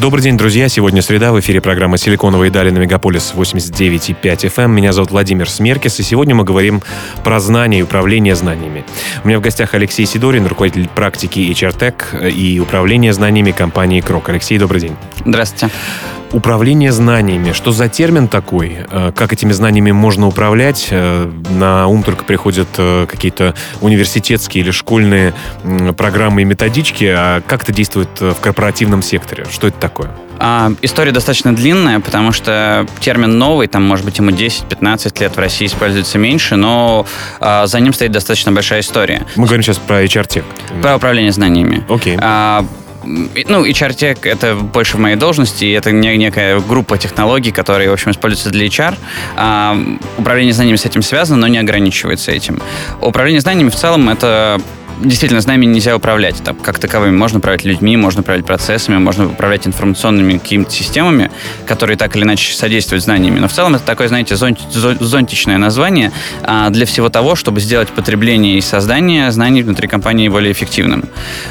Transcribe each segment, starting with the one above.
Добрый день, друзья. Сегодня среда. В эфире программа «Силиконовые дали» на Мегаполис 89,5 FM. Меня зовут Владимир Смеркис, и сегодня мы говорим про знания и управление знаниями. У меня в гостях Алексей Сидорин, руководитель практики HR и управления знаниями компании «Крок». Алексей, добрый день. Здравствуйте. Управление знаниями. Что за термин такой? Э, как этими знаниями можно управлять? Э, на ум только приходят э, какие-то университетские или школьные программы и методички. А как это действует в корпоративном секторе? Что это такое? А, история достаточно длинная, потому что термин новый, там, может быть, ему 10-15 лет в России используется меньше, но а, за ним стоит достаточно большая история. Мы говорим сейчас про HR-тек. Про управление знаниями. Окей. Okay. А, ну, HR-тек — это больше в моей должности, и это не, некая группа технологий, которые, в общем, используются для HR. А, управление знаниями с этим связано, но не ограничивается этим. Управление знаниями в целом — это действительно, знаниями нельзя управлять там, как таковыми. Можно управлять людьми, можно управлять процессами, можно управлять информационными какими-то системами, которые так или иначе содействуют знаниями. Но в целом это такое, знаете, зонт, зонтичное название а, для всего того, чтобы сделать потребление и создание знаний внутри компании более эффективным.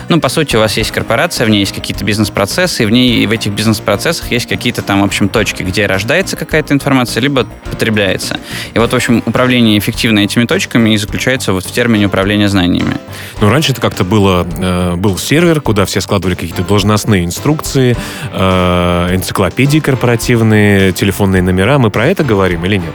Ну, по сути, у вас есть корпорация, в ней есть какие-то бизнес-процессы, и в ней и в этих бизнес-процессах есть какие-то там, в общем, точки, где рождается какая-то информация, либо потребляется. И вот, в общем, управление эффективно этими точками и заключается вот в термине управления знаниями. Ну, раньше это как-то было, э, был сервер, куда все складывали какие-то должностные инструкции, э, энциклопедии корпоративные, телефонные номера. Мы про это говорим или нет?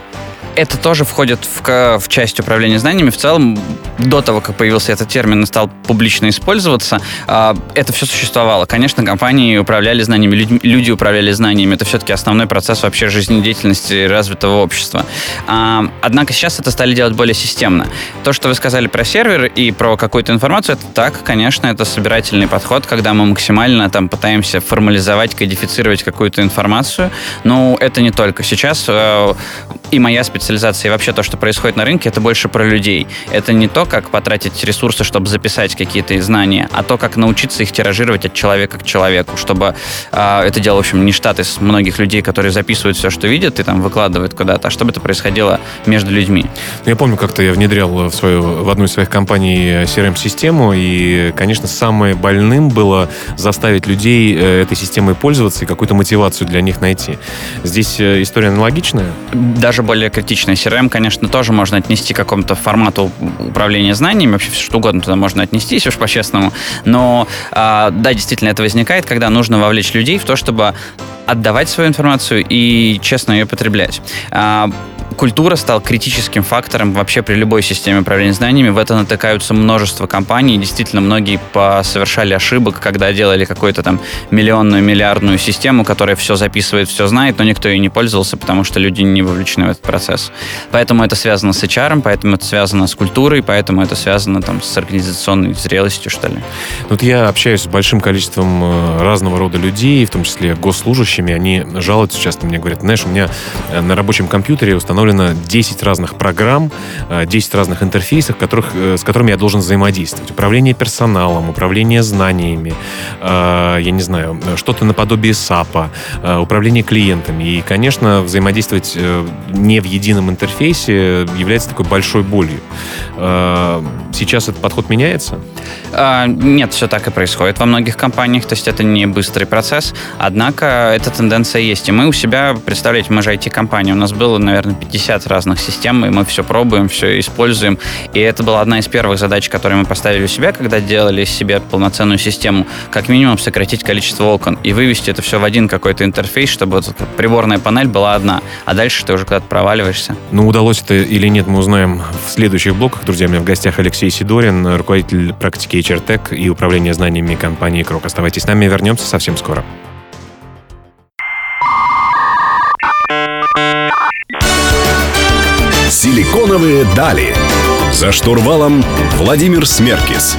Это тоже входит в, в часть управления знаниями. В целом, до того, как появился этот термин и стал публично использоваться, э, это все существовало. Конечно, компании управляли знаниями, люди, управляли знаниями. Это все-таки основной процесс вообще жизнедеятельности развитого общества. А, однако сейчас это стали делать более системно. То, что вы сказали про сервер и про какую-то информацию, это так, конечно, это собирательный подход, когда мы максимально там пытаемся формализовать, кодифицировать какую-то информацию. Но это не только. Сейчас э, и моя специальность специализация и вообще то, что происходит на рынке, это больше про людей. Это не то, как потратить ресурсы, чтобы записать какие-то знания, а то, как научиться их тиражировать от человека к человеку, чтобы э, это дело, в общем, не штат из многих людей, которые записывают все, что видят, и там выкладывают куда-то, а чтобы это происходило между людьми. Ну, я помню, как-то я внедрял в, свою, в одну из своих компаний CRM-систему, и, конечно, самое больным было заставить людей э, этой системой пользоваться и какую-то мотивацию для них найти. Здесь э, история аналогичная? Даже более критичная критичная. CRM, конечно, тоже можно отнести к какому-то формату управления знаниями, вообще все что угодно туда можно отнести, если уж по-честному. Но а, да, действительно, это возникает, когда нужно вовлечь людей в то, чтобы отдавать свою информацию и честно ее потреблять. Культура стала критическим фактором вообще при любой системе управления знаниями. В это натыкаются множество компаний. Действительно, многие совершали ошибок, когда делали какую-то там миллионную, миллиардную систему, которая все записывает, все знает, но никто ей не пользовался, потому что люди не вовлечены в этот процесс. Поэтому это связано с HR, поэтому это связано с культурой, поэтому это связано там с организационной зрелостью, что ли. Вот я общаюсь с большим количеством э, разного рода людей, в том числе госслужащими. Они жалуются часто, мне говорят, знаешь, у меня э, на рабочем компьютере установлен установлено 10 разных программ, 10 э, разных интерфейсов, которых, э, с которыми я должен взаимодействовать. Управление персоналом, управление знаниями, э, я не знаю, что-то наподобие САПа, управление клиентами. И, конечно, взаимодействовать не в едином интерфейсе является такой большой болью. Сейчас этот подход меняется? А, нет, все так и происходит во многих компаниях, то есть это не быстрый процесс, однако эта тенденция есть. И мы у себя, представляете, мы же IT-компания, у нас было, наверное, 50 разных систем, и мы все пробуем, все используем. И это была одна из первых задач, которые мы поставили у себя, когда делали себе полноценную систему, как минимум сократить количество окон и вывести это все в один какой-то интерфейс, чтобы вот приборная панель была одна, а дальше ты уже куда-то проваливаешься. Ну, удалось это или нет, мы узнаем в следующих блоках. Друзья, у меня в гостях Алексей Сидорин, руководитель практики HR Tech и управления знаниями компании Крок. Оставайтесь с нами, вернемся совсем скоро. Силиконовые дали. За штурвалом Владимир Смеркис.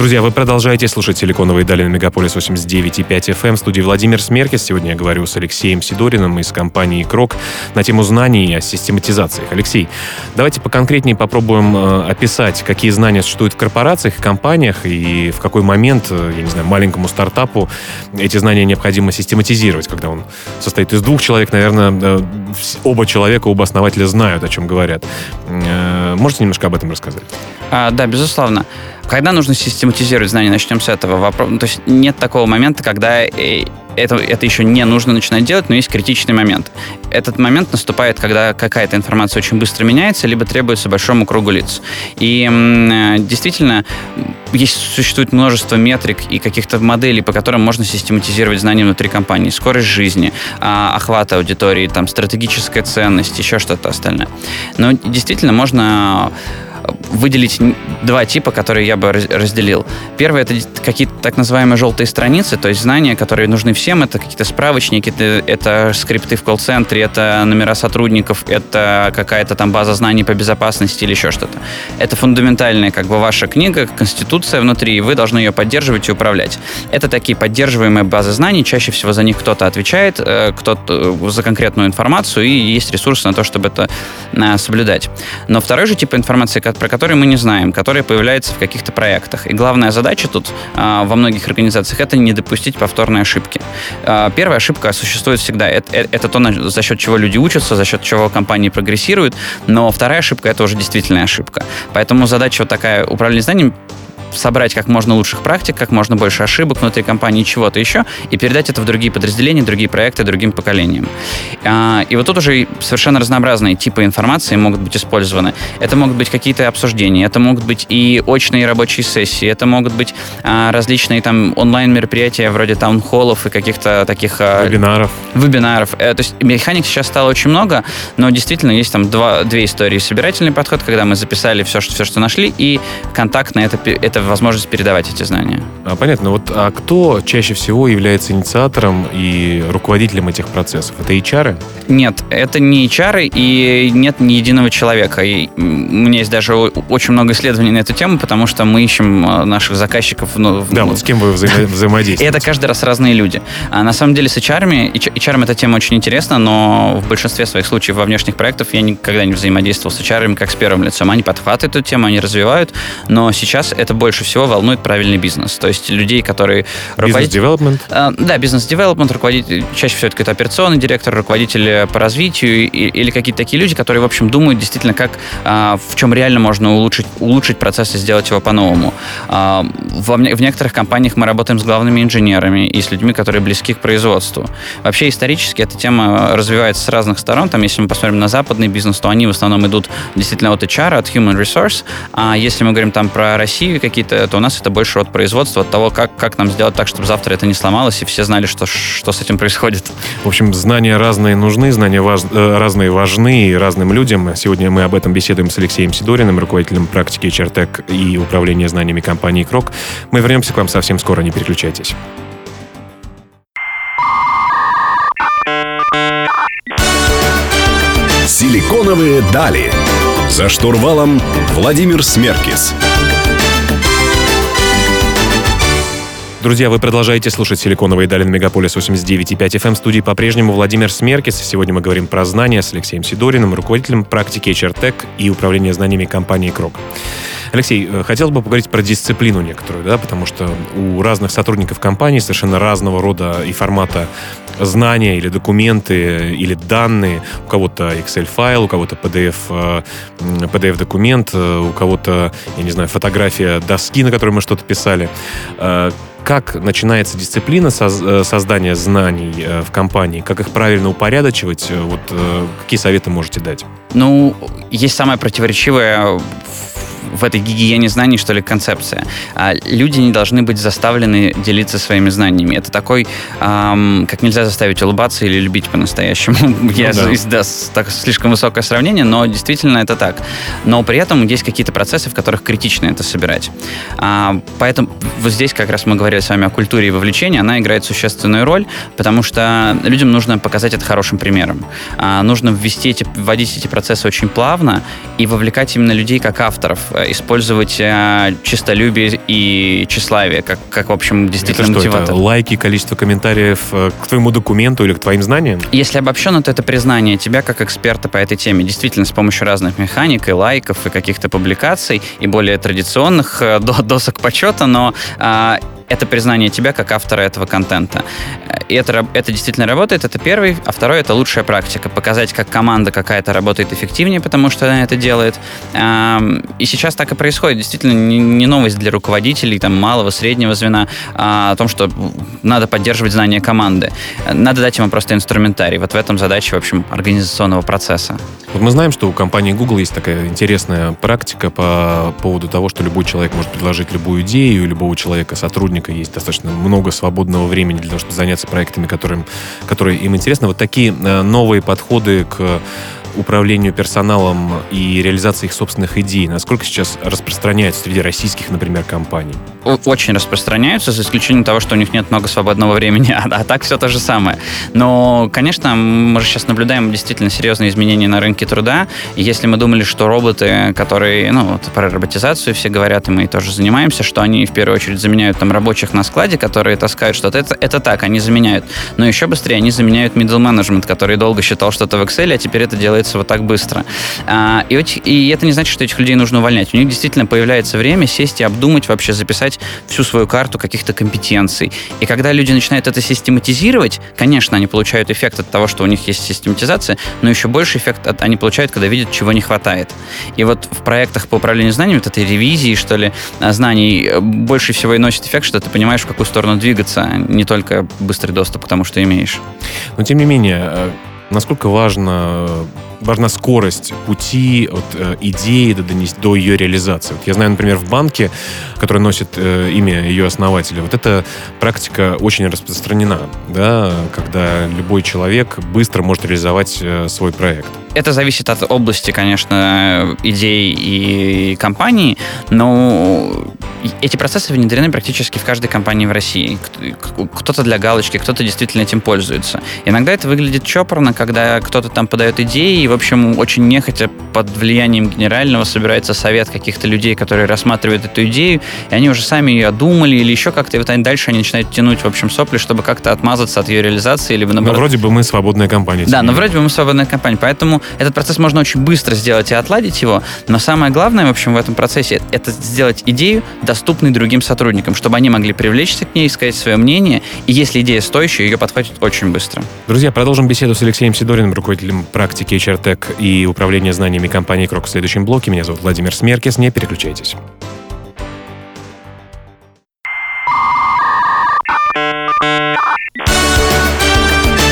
Друзья, вы продолжаете слушать «Силиконовые дали» на Мегаполис 89.5 FM. Эм. В студии Владимир Смеркис. Сегодня я говорю с Алексеем Сидориным из компании «Крок» на тему знаний о систематизациях. Алексей, давайте поконкретнее попробуем э, описать, какие знания существуют в корпорациях, компаниях и в какой момент, э, я не знаю, маленькому стартапу эти знания необходимо систематизировать, когда он состоит из двух человек, наверное, э, оба человека, оба основателя знают, о чем говорят. Можете немножко об этом рассказать? А, да, безусловно. Когда нужно систематизировать знания, начнем с этого вопроса. То есть нет такого момента, когда э, это, это еще не нужно начинать делать, но есть критичный момент. Этот момент наступает, когда какая-то информация очень быстро меняется, либо требуется большому кругу лиц. И э, действительно, есть, существует множество метрик и каких-то моделей, по которым можно систематизировать знания внутри компании. Скорость жизни, а, охват аудитории, там, стратегическая ценность, еще что-то остальное. Но действительно можно выделить два типа, которые я бы разделил. Первый — это какие-то так называемые желтые страницы, то есть знания, которые нужны всем. Это какие-то справочники, это, это скрипты в колл-центре, это номера сотрудников, это какая-то там база знаний по безопасности или еще что-то. Это фундаментальная как бы ваша книга, конституция внутри, и вы должны ее поддерживать и управлять. Это такие поддерживаемые базы знаний, чаще всего за них кто-то отвечает, э, кто-то э, за конкретную информацию, и есть ресурсы на то, чтобы это э, соблюдать. Но второй же тип информации, про который мы не знаем, который появляется в каких-то проектах. И главная задача тут а, во многих организациях это не допустить повторной ошибки. А, первая ошибка существует всегда. Это, э, это то, за счет чего люди учатся, за счет чего компании прогрессируют. Но вторая ошибка это уже действительная ошибка. Поэтому задача вот такая управление знанием собрать как можно лучших практик, как можно больше ошибок внутри компании, чего-то еще, и передать это в другие подразделения, другие проекты, другим поколениям. А, и вот тут уже совершенно разнообразные типы информации могут быть использованы. Это могут быть какие-то обсуждения, это могут быть и очные рабочие сессии, это могут быть а, различные там онлайн-мероприятия вроде таунхоллов и каких-то таких... А, вебинаров. Вебинаров. Э, то есть механик сейчас стало очень много, но действительно есть там два, две истории. Собирательный подход, когда мы записали все, что, все, что нашли, и контактный это, это это возможность передавать эти знания. А, понятно. Вот а кто чаще всего является инициатором и руководителем этих процессов? Это HR? Нет, это не HR и нет ни единого человека. И у меня есть даже очень много исследований на эту тему, потому что мы ищем а, наших заказчиков. Ну, да, вот с кем вы вза взаимодействуете? И это каждый раз разные люди. А на самом деле с HR, HR эта тема очень интересна, но в большинстве своих случаев во внешних проектах я никогда не взаимодействовал с HR как с первым лицом. Они подхватывают эту тему, они развивают, но сейчас это больше больше всего волнует правильный бизнес. То есть людей, которые... Бизнес-девелопмент? Э, да, бизнес-девелопмент, руководитель, чаще всего это операционный директор, руководитель по развитию или какие-то такие люди, которые, в общем, думают действительно, как, э, в чем реально можно улучшить, улучшить процесс и сделать его по-новому. Э, в, в некоторых компаниях мы работаем с главными инженерами и с людьми, которые близки к производству. Вообще исторически эта тема развивается с разных сторон. Там, если мы посмотрим на западный бизнес, то они в основном идут действительно от HR, от human resource. А если мы говорим там про Россию, какие какие-то, то у нас это больше от производства, от того, как, как нам сделать так, чтобы завтра это не сломалось, и все знали, что, что с этим происходит. В общем, знания разные нужны, знания важ, э, разные важны и разным людям. Сегодня мы об этом беседуем с Алексеем Сидориным, руководителем практики Чертек и управления знаниями компании Крок. Мы вернемся к вам совсем скоро, не переключайтесь. Силиконовые дали. За штурвалом Владимир Смеркис. Друзья, вы продолжаете слушать «Силиконовые дали» на Мегаполис 89.5 FM. Студии по-прежнему Владимир Смеркис. Сегодня мы говорим про знания с Алексеем Сидориным, руководителем практики HRTech и управления знаниями компании «Крок». Алексей, э, хотел бы поговорить про дисциплину некоторую, да, потому что у разных сотрудников компании совершенно разного рода и формата знания или документы или данные. У кого-то Excel-файл, у кого-то PDF, э, PDF-документ, э, у кого-то, я не знаю, фотография доски, на которой мы что-то писали как начинается дисциплина создания знаний в компании, как их правильно упорядочивать, вот какие советы можете дать? Ну, есть самое противоречивое в этой гигиене знаний, что ли, концепция. А люди не должны быть заставлены делиться своими знаниями. Это такой, эм, как нельзя заставить улыбаться или любить по-настоящему. Ну, Я, да. да, так, слишком высокое сравнение, но действительно это так. Но при этом есть какие-то процессы, в которых критично это собирать. А, поэтому вот здесь как раз мы говорили с вами о культуре и вовлечении, она играет существенную роль, потому что людям нужно показать это хорошим примером. А, нужно ввести эти, вводить эти процессы очень плавно и вовлекать именно людей как авторов использовать э, чистолюбие и тщеславие, как, как в общем, действительно это что, мотиватор. Это лайки, количество комментариев э, к твоему документу или к твоим знаниям? Если обобщенно, то это признание тебя как эксперта по этой теме. Действительно, с помощью разных механик и лайков, и каких-то публикаций, и более традиционных э, досок почета, но э, это признание тебя как автора этого контента. И это, это действительно работает, это первый. А второй — это лучшая практика. Показать, как команда какая-то работает эффективнее, потому что она это делает. И сейчас так и происходит. Действительно, не новость для руководителей, там, малого, среднего звена, а о том, что надо поддерживать знания команды. Надо дать ему просто инструментарий. Вот в этом задача, в общем, организационного процесса. Вот мы знаем, что у компании Google есть такая интересная практика по поводу того, что любой человек может предложить любую идею, любого человека, сотрудника есть достаточно много свободного времени для того, чтобы заняться проектами, которым, которые им интересны. Вот такие э, новые подходы к управлению персоналом и реализации их собственных идей, насколько сейчас распространяются среди российских, например, компаний? Очень распространяются, за исключением того, что у них нет много свободного времени, а, а так все то же самое. Но, конечно, мы же сейчас наблюдаем действительно серьезные изменения на рынке труда. Если мы думали, что роботы, которые, ну, вот про роботизацию все говорят, и мы тоже занимаемся, что они в первую очередь заменяют там рабочих на складе, которые таскают что-то, это, это так, они заменяют. Но еще быстрее они заменяют middle management, который долго считал что-то в Excel, а теперь это делает делается вот так быстро. А, и, и это не значит, что этих людей нужно увольнять. У них действительно появляется время сесть и обдумать, вообще записать всю свою карту каких-то компетенций. И когда люди начинают это систематизировать, конечно, они получают эффект от того, что у них есть систематизация, но еще больше эффект от, они получают, когда видят, чего не хватает. И вот в проектах по управлению знаниями, вот этой ревизии, что ли, знаний, э, больше всего и носит эффект, что ты понимаешь, в какую сторону двигаться, а не только быстрый доступ к тому, что имеешь. Но тем не менее, э, насколько важно важна скорость пути от э, идеи до, до ее реализации. Вот я знаю, например, в банке, который носит э, имя ее основателя, вот эта практика очень распространена, да, когда любой человек быстро может реализовать э, свой проект. Это зависит от области, конечно, идей и компании, но эти процессы внедрены практически в каждой компании в России. Кто-то для галочки, кто-то действительно этим пользуется. Иногда это выглядит чопорно, когда кто-то там подает идеи, и, в общем, очень нехотя под влиянием генерального собирается совет каких-то людей, которые рассматривают эту идею, и они уже сами ее думали или еще как-то, и вот они дальше они начинают тянуть, в общем, сопли, чтобы как-то отмазаться от ее реализации. Или, наоборот... Но вроде бы мы свободная компания. Да, но вроде бы мы свободная компания, поэтому этот процесс можно очень быстро сделать и отладить его, но самое главное, в общем, в этом процессе это сделать идею доступной другим сотрудникам, чтобы они могли привлечься к ней, сказать свое мнение, и если идея стоящая, ее подхватят очень быстро. Друзья, продолжим беседу с Алексеем Сидориным, руководителем практики HRTech и управления знаниями компании Крок в следующем блоке. Меня зовут Владимир Смеркис, не переключайтесь.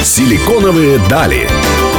Силиконовые дали.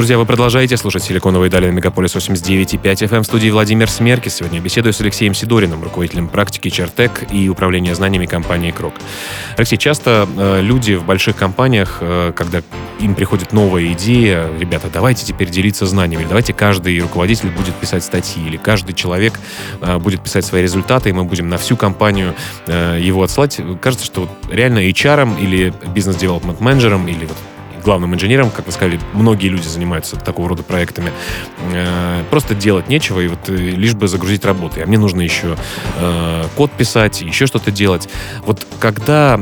Друзья, вы продолжаете слушать «Силиконовые дали» на Мегаполис 89.5 FM в студии Владимир Смеркис. Сегодня я беседую с Алексеем Сидориным, руководителем практики Чертек и управления знаниями компании Крок. Алексей, часто э, люди в больших компаниях, э, когда им приходит новая идея, ребята, давайте теперь делиться знаниями, давайте каждый руководитель будет писать статьи, или каждый человек э, будет писать свои результаты, и мы будем на всю компанию э, его отсылать. Кажется, что вот реально HR или бизнес-девелопмент менеджером или вот главным инженером, как вы сказали, многие люди занимаются такого рода проектами. Э, просто делать нечего, и вот э, лишь бы загрузить работы. А мне нужно еще э, код писать, еще что-то делать. Вот когда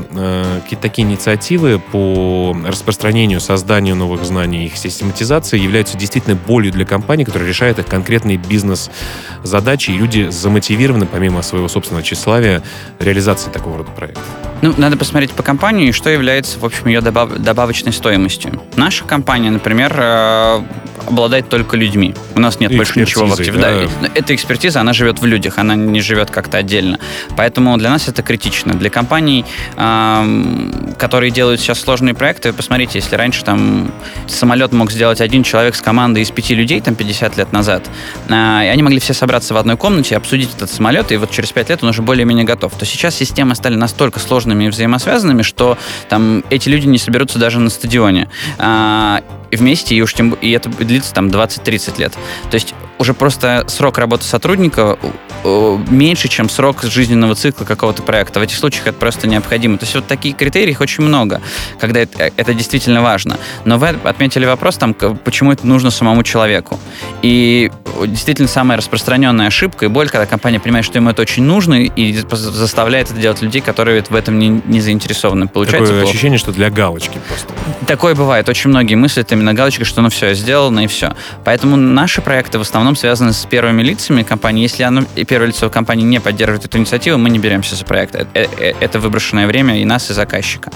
какие-то такие инициативы по распространению, созданию новых знаний, их систематизации являются действительно болью для компании, которая решает их конкретные бизнес-задачи, и люди замотивированы, помимо своего собственного тщеславия, реализации такого рода проекта. Ну, надо посмотреть по компании, что является, в общем, ее добав добавочной стоимостью. Наша компания, например, э, обладает только людьми. У нас нет больше ничего в активе. Да. да. Эта экспертиза, она живет в людях, она не живет как-то отдельно. Поэтому для нас это критично. Для компаний, э, которые делают сейчас сложные проекты, посмотрите, если раньше там самолет мог сделать один человек с командой из пяти людей, там 50 лет назад, э, и они могли все собраться в одной комнате, обсудить этот самолет, и вот через пять лет он уже более-менее готов. То сейчас системы стали настолько сложными и взаимосвязанными, что там эти люди не соберутся даже на стадионе. А, вместе, и уж тем и это длится там 20-30 лет. То есть уже просто срок работы сотрудника э, меньше, чем срок жизненного цикла какого-то проекта. В этих случаях это просто необходимо. То есть вот такие критерии их очень много, когда это, это действительно важно. Но вы отметили вопрос, там, почему это нужно самому человеку. И действительно самая распространенная ошибка и боль, когда компания понимает, что ему это очень нужно, и заставляет это делать людей, которые в этом не, не заинтересованы. Получается Такое плохо. ощущение, что для галочки просто. Такое бывает. Очень многие мыслят именно галочкой, что ну все, сделано и все. Поэтому наши проекты в основном связаны с первыми лицами компании. Если оно, первое лицо компании не поддерживает эту инициативу, мы не беремся за проект. Это, э, это выброшенное время и нас, и заказчика.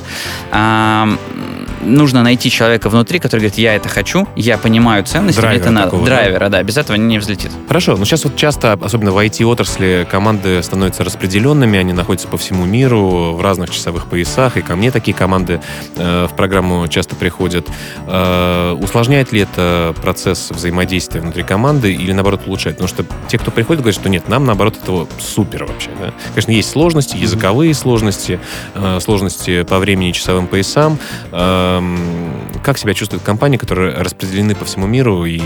Нужно найти человека внутри, который говорит, я это хочу, я понимаю ценности, Драйвера мне это надо. такого, Драйвера, да? без этого не взлетит. Хорошо, но сейчас вот часто, особенно в IT-отрасли, команды становятся распределенными, они находятся по всему миру, в разных часовых поясах, и ко мне такие команды э, в программу часто приходят. Э, усложняет ли это процесс взаимодействия внутри команды или, наоборот, улучшает? Потому что те, кто приходит, говорят, что нет, нам, наоборот, этого супер вообще. Да? Конечно, есть сложности, языковые сложности, э, сложности по времени и часовым поясам, э, um, как себя чувствует компания, которые распределены по всему миру, и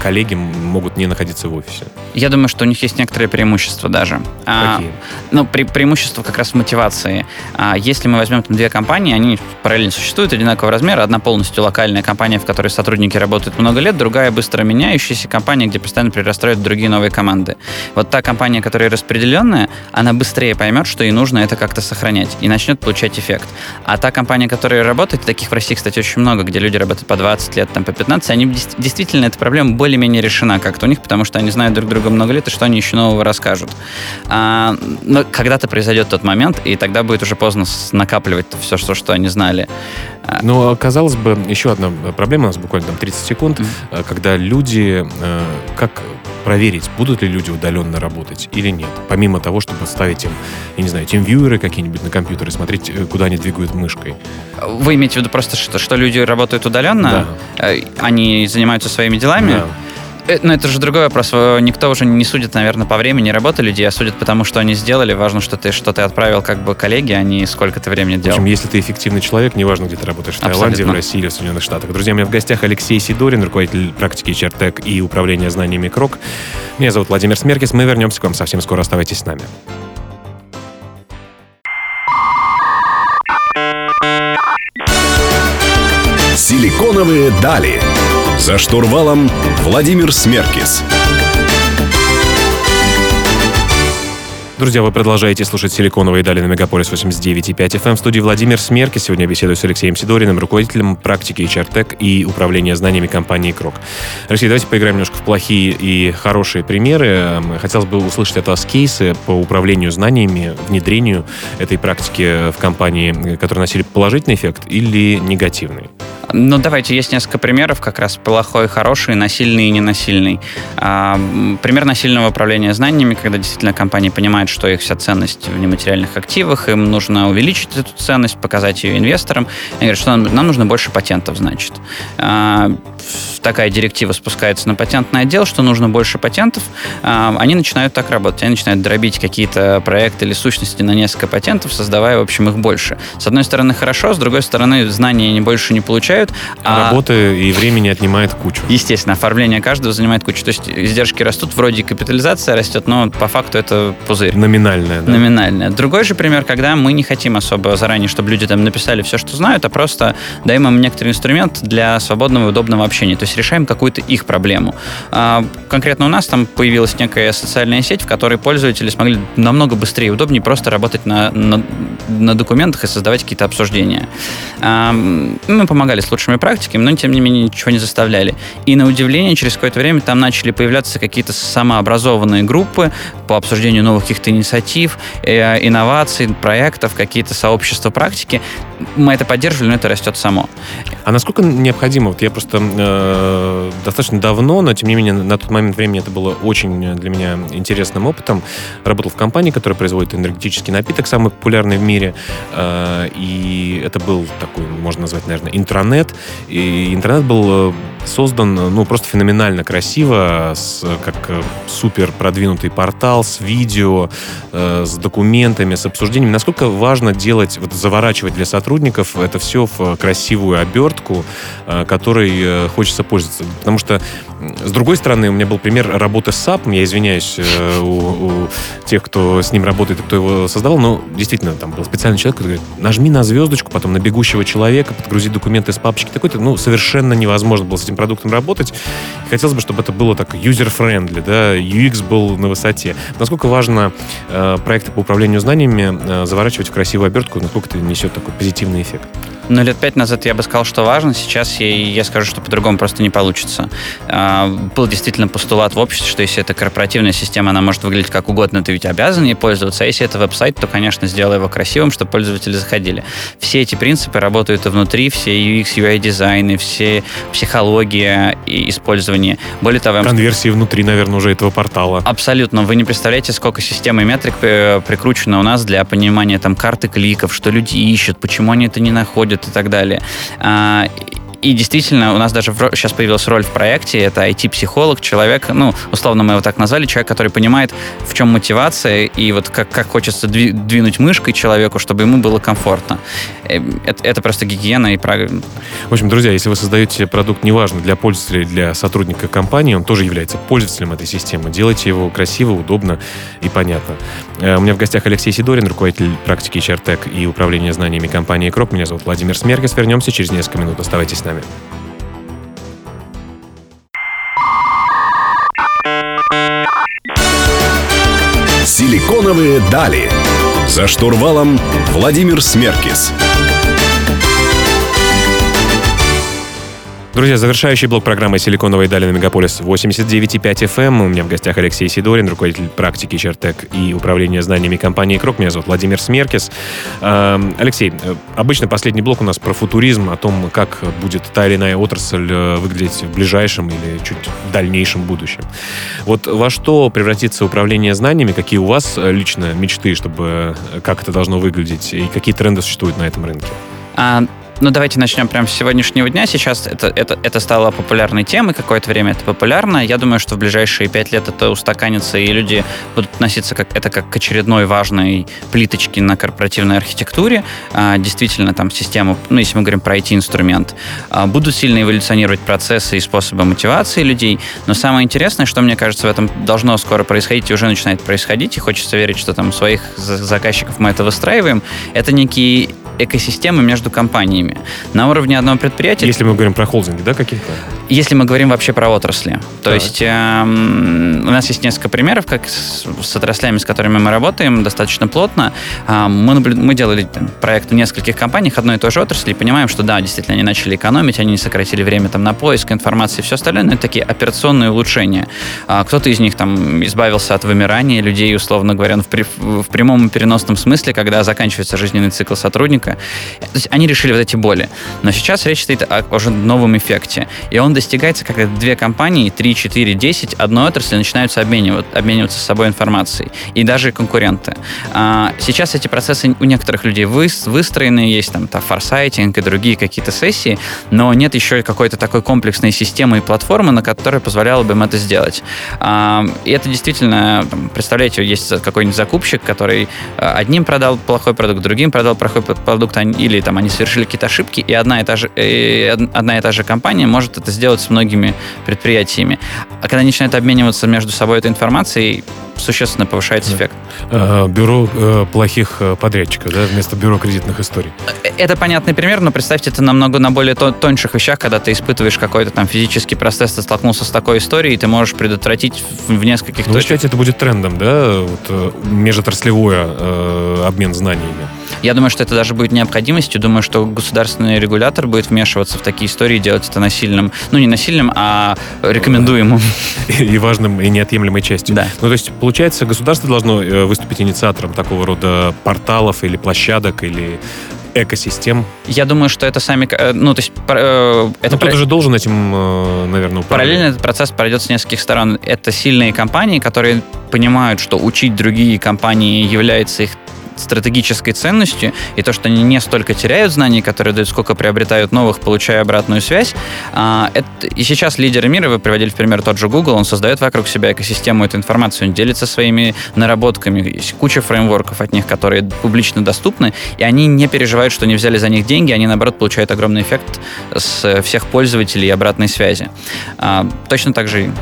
коллеги могут не находиться в офисе? Я думаю, что у них есть некоторые преимущества даже. А, Какие? А, ну, пре преимущество как раз в мотивации. А, если мы возьмем там две компании, они параллельно существуют, одинакового размера. Одна полностью локальная компания, в которой сотрудники работают много лет, другая быстро меняющаяся компания, где постоянно прирастают другие новые команды. Вот та компания, которая распределенная, она быстрее поймет, что ей нужно это как-то сохранять и начнет получать эффект. А та компания, которая работает, таких в России, кстати, очень много, где люди работают по 20 лет, там, по 15, они действительно, эта проблема более-менее решена как-то у них, потому что они знают друг друга много лет, и что они еще нового расскажут. А, но когда-то произойдет тот момент, и тогда будет уже поздно накапливать все, что, что они знали. А, ну, казалось бы, еще одна проблема, у нас буквально там 30 секунд, mm-hmm. когда люди, э, как проверить, будут ли люди удаленно работать или нет, помимо того, чтобы ставить им, я не знаю, тимвьюеры какие-нибудь на компьютере, смотреть, э, куда они двигают мышкой. Вы имеете в виду просто, что, что люди работают удаленно? Да. Э, они занимаются своими делами? Да. Э, но это же другой вопрос. Никто уже не судит, наверное, по времени работы людей, а судит потому, что они сделали. Важно, что ты что ты отправил как бы коллеге, а не сколько ты времени делал. В общем, если ты эффективный человек, неважно, где ты работаешь, в Таиланде, в России или в Соединенных Штатах. Друзья, у меня в гостях Алексей Сидорин, руководитель практики Чертек и управления знаниями КРОК. Меня зовут Владимир Смеркис. Мы вернемся к вам совсем скоро. Оставайтесь с нами. Силиконовые дали. За штурвалом Владимир Смеркис. Друзья, вы продолжаете слушать «Силиконовые дали» на Мегаполис 89.5 FM. В студии Владимир Смерки. Сегодня беседую с Алексеем Сидориным, руководителем практики HRTech и управления знаниями компании «Крок». Алексей, давайте поиграем немножко в плохие и хорошие примеры. Эм, хотелось бы услышать от вас кейсы по управлению знаниями, внедрению этой практики в компании, которые носили положительный эффект или негативный. Ну, давайте, есть несколько примеров, как раз плохой, хороший, насильный и ненасильный. А, пример насильного управления знаниями, когда действительно компания понимает, что их вся ценность в нематериальных активах, им нужно увеличить эту ценность, показать ее инвесторам. Они говорят, что нам, нам нужно больше патентов, значит. А, такая директива спускается на патентный отдел, что нужно больше патентов, а, они начинают так работать. Они начинают дробить какие-то проекты или сущности на несколько патентов, создавая, в общем, их больше. С одной стороны, хорошо, с другой стороны, знания они больше не получают. А, а работы и времени отнимает кучу. Естественно, оформление каждого занимает кучу. То есть издержки растут, вроде капитализация растет, но по факту это пузырь. Номинальная, да? Номинальная. Другой же пример, когда мы не хотим особо заранее, чтобы люди там написали все, что знают, а просто даем им некоторый инструмент для свободного и удобного общения. То есть решаем какую-то их проблему. А, конкретно у нас там появилась некая социальная сеть, в которой пользователи смогли намного быстрее и удобнее просто работать на, на, на документах и создавать какие-то обсуждения. А, мы помогали лучшими практиками, но тем не менее ничего не заставляли. И на удивление, через какое-то время там начали появляться какие-то самообразованные группы по обсуждению новых каких-то инициатив, э, инноваций, проектов, какие-то сообщества практики. Мы это поддерживали, но это растет само. А насколько необходимо? Вот я просто э, достаточно давно, но тем не менее на тот момент времени это было очень для меня интересным опытом. Работал в компании, которая производит энергетический напиток, самый популярный в мире. Э, и это был такой, можно назвать, наверное, интранет. И интернет был э, создан, ну, просто феноменально красиво, с, как э, супер продвинутый портал с видео, э, с документами, с обсуждениями. Насколько важно делать, вот заворачивать для сотрудников это все в красивую обертку, э, которой э, хочется пользоваться. Потому что, с другой стороны, у меня был пример работы с SAP, я извиняюсь э, у, у тех, кто с ним работает и кто его создавал, но действительно, там был специальный человек, который говорит, нажми на звездочку, потом на бегущего человека, подгрузить документы с папочки такой-то. Ну, совершенно невозможно было с этим продуктом работать. Хотелось бы, чтобы это было так user-friendly, да, UX был на высоте. Насколько важно э, проекты по управлению знаниями э, заворачивать в красивую обертку, насколько это несет такой позитивный эффект? Ну, лет пять назад я бы сказал, что важно. Сейчас я, я скажу, что по-другому просто не получится. А, был действительно постулат в обществе, что если это корпоративная система, она может выглядеть как угодно, ты ведь обязан ей пользоваться. А если это веб-сайт, то, конечно, сделай его красивым, чтобы пользователи заходили. Все эти принципы работают и внутри, все UX, UI дизайны, все психология и использование. Более того... Конверсии внутри, наверное, уже этого портала. Абсолютно. Вы не представляете, сколько систем и метрик прикручено у нас для понимания там карты кликов, что люди ищут, почему они это не находят, и так далее. А, и действительно, у нас даже сейчас появилась роль в проекте, это IT-психолог, человек, ну, условно мы его так назвали, человек, который понимает, в чем мотивация, и вот как, как хочется двинуть мышкой человеку, чтобы ему было комфортно. Э, это, это просто гигиена и правильно. В общем, друзья, если вы создаете продукт, неважно, для пользователя или для сотрудника компании, он тоже является пользователем этой системы. Делайте его красиво, удобно и понятно. Э, у меня в гостях Алексей Сидорин, руководитель практики HR и управления знаниями компании Крок. Меня зовут Владимир Смеркес. Вернемся через несколько минут. Оставайтесь с нами. Силиконовые дали. За штурвалом Владимир Смеркис. Друзья, завершающий блок программы «Силиконовые дали» на Мегаполис 89,5 FM. У меня в гостях Алексей Сидорин, руководитель практики Чертек и управления знаниями компании Крок. Меня зовут Владимир Смеркис. Эм, Алексей, э, обычно последний блок у нас про футуризм, о том, как будет та или иная отрасль э, выглядеть в ближайшем или чуть дальнейшем будущем. Вот во что превратится управление знаниями, какие у вас э, лично мечты, чтобы как это должно выглядеть, и какие тренды существуют на этом рынке? А, ну, давайте начнем прямо с сегодняшнего дня. Сейчас это, это, это стало популярной темой, какое-то время это популярно. Я думаю, что в ближайшие пять лет это устаканится, и люди будут относиться как, это как к очередной важной плиточке на корпоративной архитектуре. А, действительно, там система, ну, если мы говорим про IT-инструмент, а, будут сильно эволюционировать процессы и способы мотивации людей. Но самое интересное, что мне кажется, в этом должно скоро происходить и уже начинает происходить, и хочется верить, что там своих заказчиков мы это выстраиваем, это некие экосистемы между компаниями. На уровне одного предприятия... Если мы говорим про холдинги, да, какие-то? Если мы говорим вообще про отрасли. То так. есть э, у нас есть несколько примеров, как с, с отраслями, с которыми мы работаем достаточно плотно. Э, мы, наблю... мы делали там, проект в нескольких компаниях одной и той же отрасли и понимаем, что да, действительно, они начали экономить, они сократили время там, на поиск информации и все остальное, но это такие операционные улучшения. А кто-то из них там избавился от вымирания людей, условно говоря, в, при... в прямом и переносном смысле, когда заканчивается жизненный цикл сотрудника. То есть они решили вот эти боли. Но сейчас речь стоит о уже новом эффекте. И он достигается, когда две компании, 3, 4, 10 одной отрасли начинаются обменивать, обмениваться с собой информацией. И даже конкуренты. А, сейчас эти процессы у некоторых людей вы, выстроены, есть там, там форсайтинг и другие какие-то сессии, но нет еще какой-то такой комплексной системы и платформы, на которой позволяла бы им это сделать. А, и это действительно, представляете, есть какой-нибудь закупщик, который а, одним продал плохой продукт, другим продал плохой продукт, или там они совершили какие-то ошибки, и одна и та же, э, одна и та же компания может это сделать с многими предприятиями. А когда они начинают обмениваться между собой этой информацией, существенно повышается да. эффект. Э, бюро э, плохих подрядчиков, да, вместо бюро кредитных историй. Это понятный пример, но представьте это намного на более тоньших вещах, когда ты испытываешь какой-то там физический процесс, ты столкнулся с такой историей, и ты можешь предотвратить в нескольких ну, точках. это будет трендом, да, вот, межотраслевой э, обмен знаниями. Я думаю, что это даже будет необходимостью. Думаю, что государственный регулятор будет вмешиваться в такие истории делать это насильным. Ну, не насильным, а рекомендуемым. И важным, и неотъемлемой частью. Да. Ну, то есть, получается, государство должно э, выступить инициатором такого рода порталов или площадок, или экосистем? Я думаю, что это сами... Э, ну, то есть... Э, это ну, кто-то же должен этим, наверное, управлять. Параллельно этот процесс пройдет с нескольких сторон. Это сильные компании, которые понимают, что учить другие компании является их стратегической ценностью, и то, что они не столько теряют знаний, которые дают, сколько приобретают новых, получая обратную связь. А, это, и сейчас лидеры мира, вы приводили в пример тот же Google, он создает вокруг себя экосистему этой информации, он делится своими наработками, есть куча фреймворков от них, которые публично доступны, и они не переживают, что не взяли за них деньги, они, наоборот, получают огромный эффект с всех пользователей и обратной связи. А, точно так же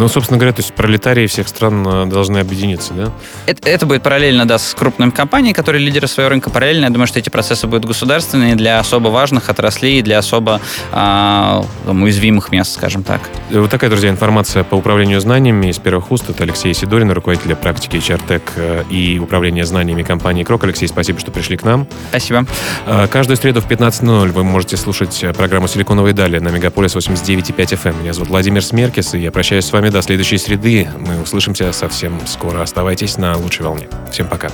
ну, собственно говоря, то есть пролетарии всех стран э, должны объединиться, да? Это, это будет параллельно, да, с крупными компаниями, которые лидеры своего рынка. Параллельно, я думаю, что эти процессы будут государственные для особо важных отраслей, для особо э, уязвимых мест, скажем так. Вот такая, друзья, информация по управлению знаниями из первых уст. Это Алексей Сидорин, руководитель практики HRTech э, и управления знаниями компании Крок. Алексей, спасибо, что пришли к нам. Спасибо. Э, каждую среду в 15.00 вы можете слушать программу «Силиконовые дали» на Мегаполис 89.5 FM. Меня зовут Владимир Смеркис, и я прощаюсь с вами до следующей среды. Мы услышимся совсем скоро. Оставайтесь на лучшей волне. Всем пока.